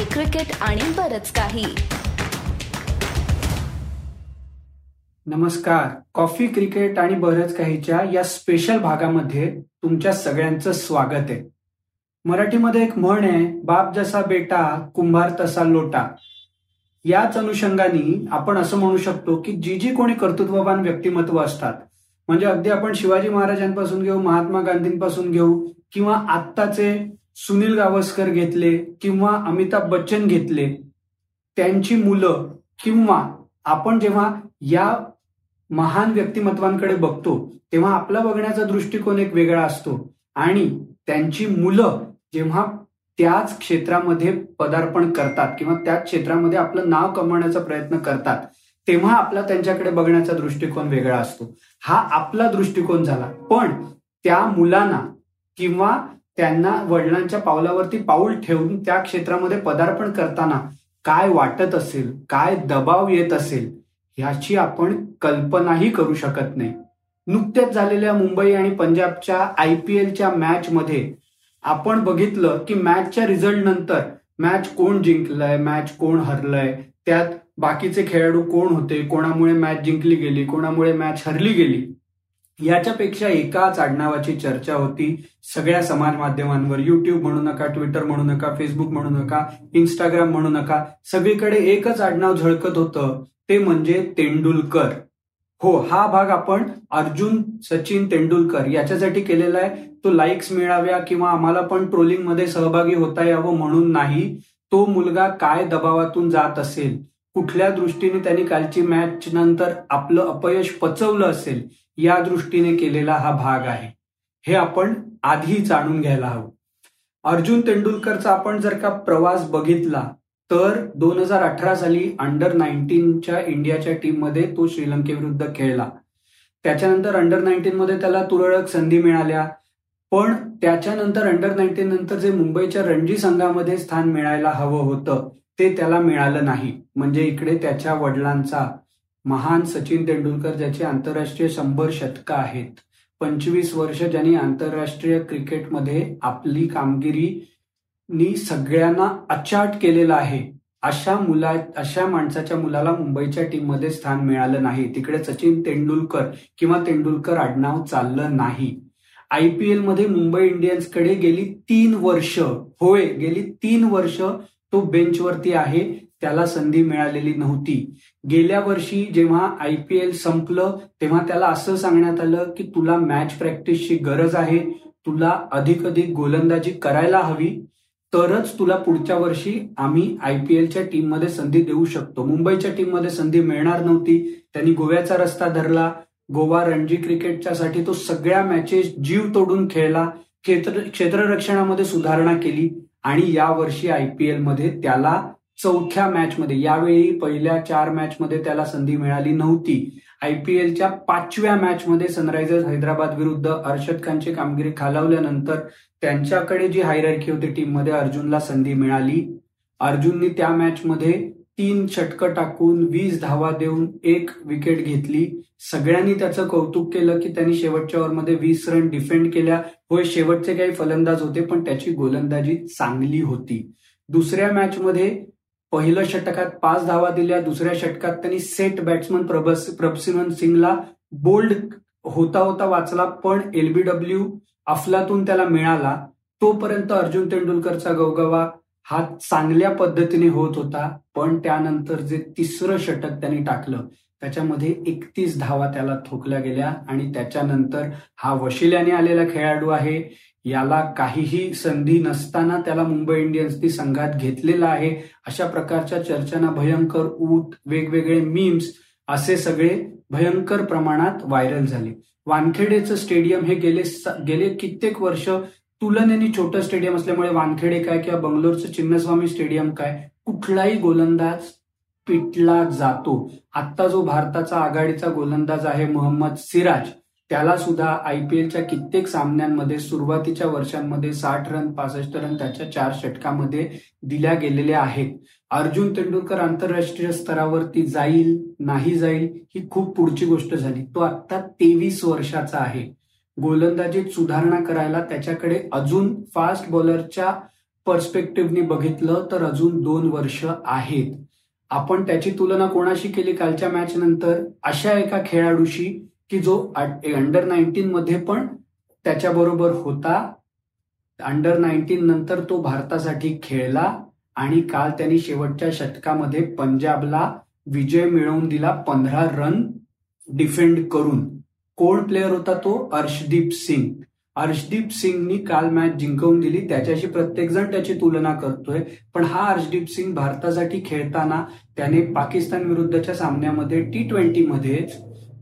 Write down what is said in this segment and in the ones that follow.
Coffee cricket आणि बरच काही. नमस्कार. कॉफी क्रिकेट आणि बरच काहीच्या या स्पेशल भागामध्ये तुमच्या सगळ्यांचं स्वागत आहे. मराठीमध्ये एक म्हण आहे बाप जसा बेटा कुंभार तसा लोटा. याच अनुषंगाने आपण असं म्हणू शकतो की जी जी कोणी कर्तृत्ववान व्यक्तिमत्व असतात म्हणजे अगदी आपण शिवाजी महाराजांपासून घेऊ महात्मा गांधींपासून घेऊ किंवा आत्ताचे सुनील गावस्कर घेतले किंवा अमिताभ बच्चन घेतले त्यांची मुलं किंवा आपण जेव्हा या महान व्यक्तिमत्वांकडे बघतो तेव्हा आपला बघण्याचा दृष्टिकोन एक वेगळा असतो. आणि त्यांची मुलं जेव्हा त्याच क्षेत्रामध्ये पदार्पण करतात किंवा त्याच क्षेत्रामध्ये आपलं नाव कमवण्याचा प्रयत्न करतात तेव्हा आपला त्यांच्याकडे बघण्याचा दृष्टिकोन वेगळा असतो. हा आपला दृष्टिकोन झाला. पण त्या मुलांना किंवा त्यांना वडिलांच्या पावलावरती पाऊल ठेवून त्या क्षेत्रामध्ये पदार्पण करताना काय वाटत असेल काय दबाव येत असेल ह्याची आपण कल्पनाही करू शकत नाही. नुकत्याच झालेल्या मुंबई आणि पंजाबच्या आय पी एलच्या मॅच मध्ये आपण बघितलं की मॅचच्या रिझल्ट नंतर मॅच कोण जिंकलंय मॅच कोण हरलंय त्यात बाकीचे खेळाडू कोण होते कोणामुळे मॅच जिंकली गेली कोणामुळे मॅच हरली गेली. याच्यापेक्षा एकाच आडनावाची चर्चा होती. सगळ्या समाज माध्यमांवर युट्यूब म्हणू नका ट्विटर म्हणू नका फेसबुक म्हणू नका इंस्टाग्राम म्हणू नका सगळीकडे एकच आडनाव झळकत होतं. ते म्हणजे तेंडुलकर. हो हा भाग आपण अर्जुन सचिन तेंडुलकर याच्यासाठी केलेला आहे. तो लाईक्स मिळाव्या किंवा आम्हाला पण ट्रोलिंगमध्ये सहभागी होता यावं म्हणून नाही. तो मुलगा काय दबावातून जात असेल? कुठल्या दृष्टीने त्यांनी कालची मॅच नंतर आपलं अपयश पचवलं असेल? या दृष्टीने केलेला हा भाग आहे. हे आपण आधी जाणून घ्यायला हवं. अर्जुन तेंडुलकरचा आपण जर का प्रवास बघितला तर दोन हजार अठरा साली अंडर नाईन्टीनच्या इंडियाच्या टीममध्ये तो श्रीलंकेविरुद्ध खेळला. त्याच्यानंतर अंडर नाईन्टीन मध्ये त्याला तुरळक संधी मिळाल्या. पण त्याच्यानंतर अंडर नाईन्टीन नंतर जे मुंबईच्या रणजी संघामध्ये स्थान मिळायला हवं होतं ते त्याला मिळालं नाही. म्हणजे इकडे त्याच्या वडिलांचा महान सचिन तेंडुलकर ज्याचे आंतरराष्ट्रीय शंभर शतकं आहेत. पंचवीस वर्ष ज्यांनी आंतरराष्ट्रीय क्रिकेटमध्ये आपली कामगिरी नी सगळ्यांना अचाट केलेला आहे अशा मुला अशा माणसाच्या मुलाला मुंबईच्या टीममध्ये स्थान मिळालं नाही. तिकडे सचिन तेंडुलकर किंवा तेंडुलकर आडनाव चाललं नाही. आय पी एलमध्ये मुंबई इंडियन्सकडे गेली तीन वर्ष. होय गेली तीन वर्ष तो बेंचवरती आहे. त्याला संधी मिळालेली नव्हती. गेल्या वर्षी जेव्हा आय पी एल संपलं तेव्हा त्याला असं सांगण्यात आलं की तुला मॅच प्रॅक्टिसची गरज आहे तुला अधिक अधिक गोलंदाजी करायला हवी तरच तुला पुढच्या वर्षी आम्ही आय पी एलच्या टीममध्ये संधी देऊ शकतो. मुंबईच्या टीममध्ये संधी मिळणार नव्हती. त्यांनी गोव्याचा रस्ता धरला. गोवा रणजी क्रिकेटच्या साठी तो सगळ्या मॅचेस जीव तोडून खेळला. क्षेत्र क्षेत्ररक्षणामध्ये सुधारणा केली आणि या वर्षी आय पी एलमध्ये त्याला चौथ्या मॅचमध्ये यावेळी पहिल्या चार मॅचमध्ये त्याला संधी मिळाली नव्हती. आय पी एलच्या पाचव्या मॅचमध्ये सनरायझर्स हैदराबाद विरुद्ध अर्षद खानची कामगिरी खालावल्यानंतर त्यांच्याकडे जी हायरार्की होती टीममध्ये अर्जुनला संधी मिळाली. अर्जुननी त्या मॅचमध्ये तीन षटकं टाकून वीस धावा देऊन एक विकेट घेतली. सगळ्यांनी त्याचं कौतुक केलं की त्यांनी शेवटच्या ओव्हरमध्ये वीस रन डिफेंड केल्या. होय शेवटचे काही फलंदाज होते पण त्याची गोलंदाजी चांगली होती. दुसऱ्या मॅचमध्ये पहिल्या षटकात पाच धावा दिल्या दुसऱ्या षटकात त्यांनी सेट बॅट्समन प्रभसिमन सिंगला बोल्ड होता होता वाचला पण एलबीडब्ल्यू अफलातून त्याला मिळाला. तोपर्यंत अर्जुन तेंडुलकरचा गवगवा हा चांगल्या पद्धतीने होत होता पण त्यानंतर जे तिसरं षटक त्यांनी टाकलं त्याच्यामध्ये एकतीस धावा त्याला थोकल्या गेल्या आणि त्याच्यानंतर हा वशिल्याने आलेला खेळाडू आहे. याला काहीही संधी नसताना त्याला मुंबई इंडियन्सनी संघात घेतलेला आहे. अशा प्रकारच्या चर्चांना भयंकर ऊट वेगवेगळे मीम्स असे सगळे भयंकर प्रमाणात व्हायरल झाले. वानखेडेचं स्टेडियम हे गेले गेले कित्येक वर्ष तुलनेने छोटं स्टेडियम असल्यामुळे वानखेडे काय किंवा बंगलोरचं चिन्नस्वामी स्टेडियम काय कुठलाही गोलंदाज पिटला जातो. आत्ता जो भारताचा आघाडीचा गोलंदाज आहे मोहम्मद सिराज त्याला सुद्धा आय पी एलच्या कित्येक सामन्यांमध्ये सुरुवातीच्या वर्षांमध्ये साठ रन पासष्ट रन त्याच्या चार षटकामध्ये दिल्या गेलेल्या आहेत. अर्जुन तेंडुलकर आंतरराष्ट्रीय स्तरावरती जाईल नाही जाईल ही खूप पुढची गोष्ट झाली. तो आता तेवीस वर्षाचा आहे. गोलंदाजीत सुधारणा करायला त्याच्याकडे अजून फास्ट बॉलरच्या पर्स्पेक्टिव्हनी बघितलं तर अजून दोन वर्ष आहेत. आपण त्याची तुलना कोणाशी केली कालच्या मॅच नंतर अशा एका खेळाडूशी की जो अंडर नाईन्टीन मध्ये पण त्याच्याबरोबर होता. अंडर नाईन्टीन नंतर तो भारतासाठी खेळला आणि काल त्यांनी शेवटच्या षटकामध्ये पंजाबला विजय मिळवून दिला पंधरा रन डिफेंड करून. कोण प्लेअर होता तो? अर्शदीप सिंग. अर्शदीप सिंगनी काल मॅच जिंकवून दिली. त्याच्याशी प्रत्येकजण त्याची तुलना करतोय. पण हा अर्शदीप सिंग भारतासाठी खेळताना त्याने पाकिस्तान विरुद्धच्या सामन्यामध्ये टी ट्वेंटीमध्ये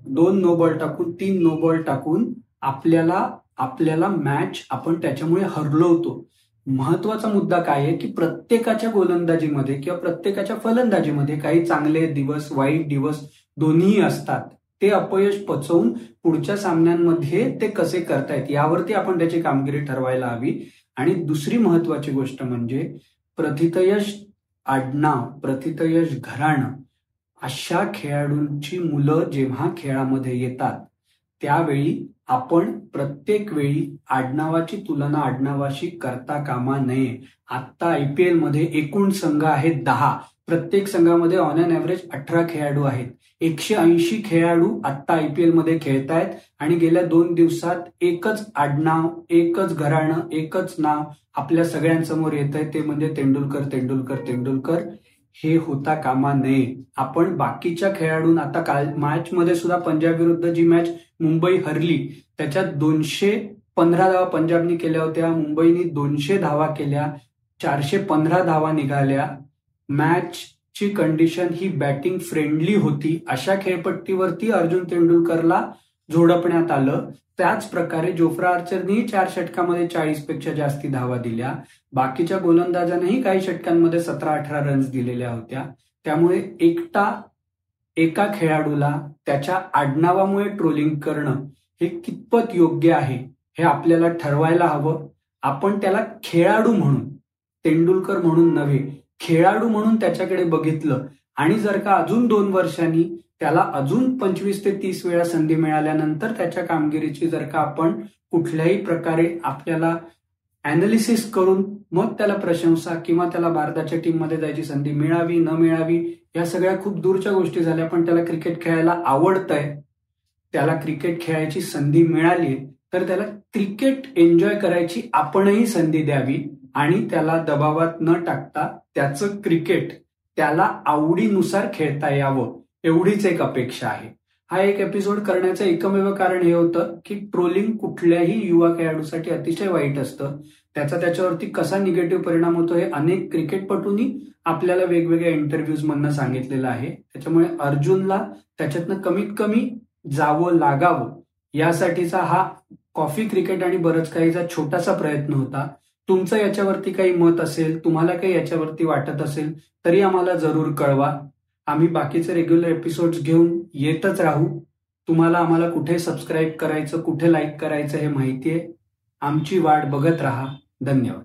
दोन नो बॉल टाकून तीन नो बॉल टाकून आपल्याला आपल्याला मॅच आपण त्याच्यामुळे हरलो महत्त्वाचा मुद्दा काय आहे की प्रत्येकाच्या गोलंदाजीमध्ये किंवा प्रत्येकाच्या फलंदाजीमध्ये काही चांगले दिवस वाईट दिवस दोन्ही असतात. ते अपयश पचवून पुढच्या सामन्यांमध्ये ते कसे करतायत यावरती आपण त्याची कामगिरी ठरवायला हवी. आणि दुसरी महत्वाची गोष्ट म्हणजे प्रथितयश आडनाव प्रथितयश घराणं. अशा खेळाडूंची मुलं जेव्हा खेळामध्ये येतात त्यावेळी आपण प्रत्येक वेळी आडनावाची तुलना आडनावाशी करता कामा नये. आत्ता आयपीएलमध्ये एकूण संघ आहेत दहा. प्रत्येक संघामध्ये ऑन अन ऍव्हरेज अठरा खेळाडू आहेत. एकशे ऐंशी खेळाडू आत्ता आयपीएलमध्ये खेळतायत आणि गेल्या दोन दिवसात एकच आडनाव एकच घराणं एकच नाव आपल्या सगळ्यांसमोर येत आहे ते म्हणजे तेंडुलकर तेंडुलकर तेंडुलकर. हे होता कामा नये. आपण बाकीच्या खेळाडूं आता काल मॅच मध्ये सुद्धा पंजाब विरुद्ध जी मॅच मुंबई हरली त्याच्यात दोनशे पंधरा धावा पंजाबनी केल्या होत्या मुंबईनी दोनशे धावा केल्या चारशे पंधरा धावा निघाल्या. मॅचची कंडिशन ही बॅटिंग फ्रेंडली होती. अशा खेळपट्टीवरती अर्जुन तेंडुलकरला झोडपण्यात आलं. त्याच प्रकारे जोफ्रा आर्चरनीही चार षटकामध्ये चाळीसपेक्षा जास्ती धावा दिल्या. बाकीच्या गोलंदाजांनाही काही षटकांमध्ये सतरा अठरा रन्स दिलेल्या होत्या. त्यामुळे एकटा एका खेळाडूला त्याच्या आडनावामुळे ट्रोलिंग करणं हे कितपत योग्य आहे हे आपल्याला ठरवायला हवं. आपण त्याला खेळाडू म्हणून तेंडुलकर म्हणून नव्हे खेळाडू म्हणून त्याच्याकडे बघितलं आणि जर का अजून दोन वर्षांनी त्याला अजून पंचवीस ते तीस वेळा संधी मिळाल्यानंतर त्याच्या कामगिरीची जर का आपण कुठल्याही प्रकारे आपल्याला अनालिसिस करून मग त्याला प्रशंसा किंवा त्याला भारताच्या टीममध्ये जायची संधी मिळावी न मिळावी या सगळ्या खूप दूरच्या गोष्टी झाल्या पण त्याला क्रिकेट खेळायला आवडतंय. त्याला क्रिकेट खेळायची संधी मिळाली तर त्याला क्रिकेट एन्जॉय करायची आपणही संधी द्यावी आणि त्याला दबावात न टाकता त्याचं क्रिकेट त्याला आवडीनुसार खेळता यावं एवढीच एक अपेक्षा आहे. हा एक एपिसोड करण्याचं एकमेव कारण हे होतं की ट्रोलिंग कुठल्याही युवा खेळाडूसाठी अतिशय वाईट असतं. त्याचा त्याच्यावरती कसा निगेटिव्ह परिणाम होतो हे अनेक क्रिकेटपटूंनी आपल्याला वेगवेगळ्या इंटरव्ह्यूज मधनं सांगितलेलं आहे. त्याच्यामुळे अर्जुनला त्याच्यातनं कमीत कमी जावं लागावं यासाठीचा हा कॉफी क्रिकेट आणि बरंच काहीचा छोटासा प्रयत्न होता. तुमचं याच्यावरती काही मत असेल तुम्हाला काही याच्यावरती वाटत असेल तरी आम्हाला जरूर कळवा. आम्ही बाकीचे रेग्युलर एपिसोड्स घेऊन येतच राहू. तुम्हाला आम्हाला कुठे सबस्क्राईब करायचं कुठे लाईक करायचं हे माहिती आहे आमची वाट बघत राहा. धन्यवाद.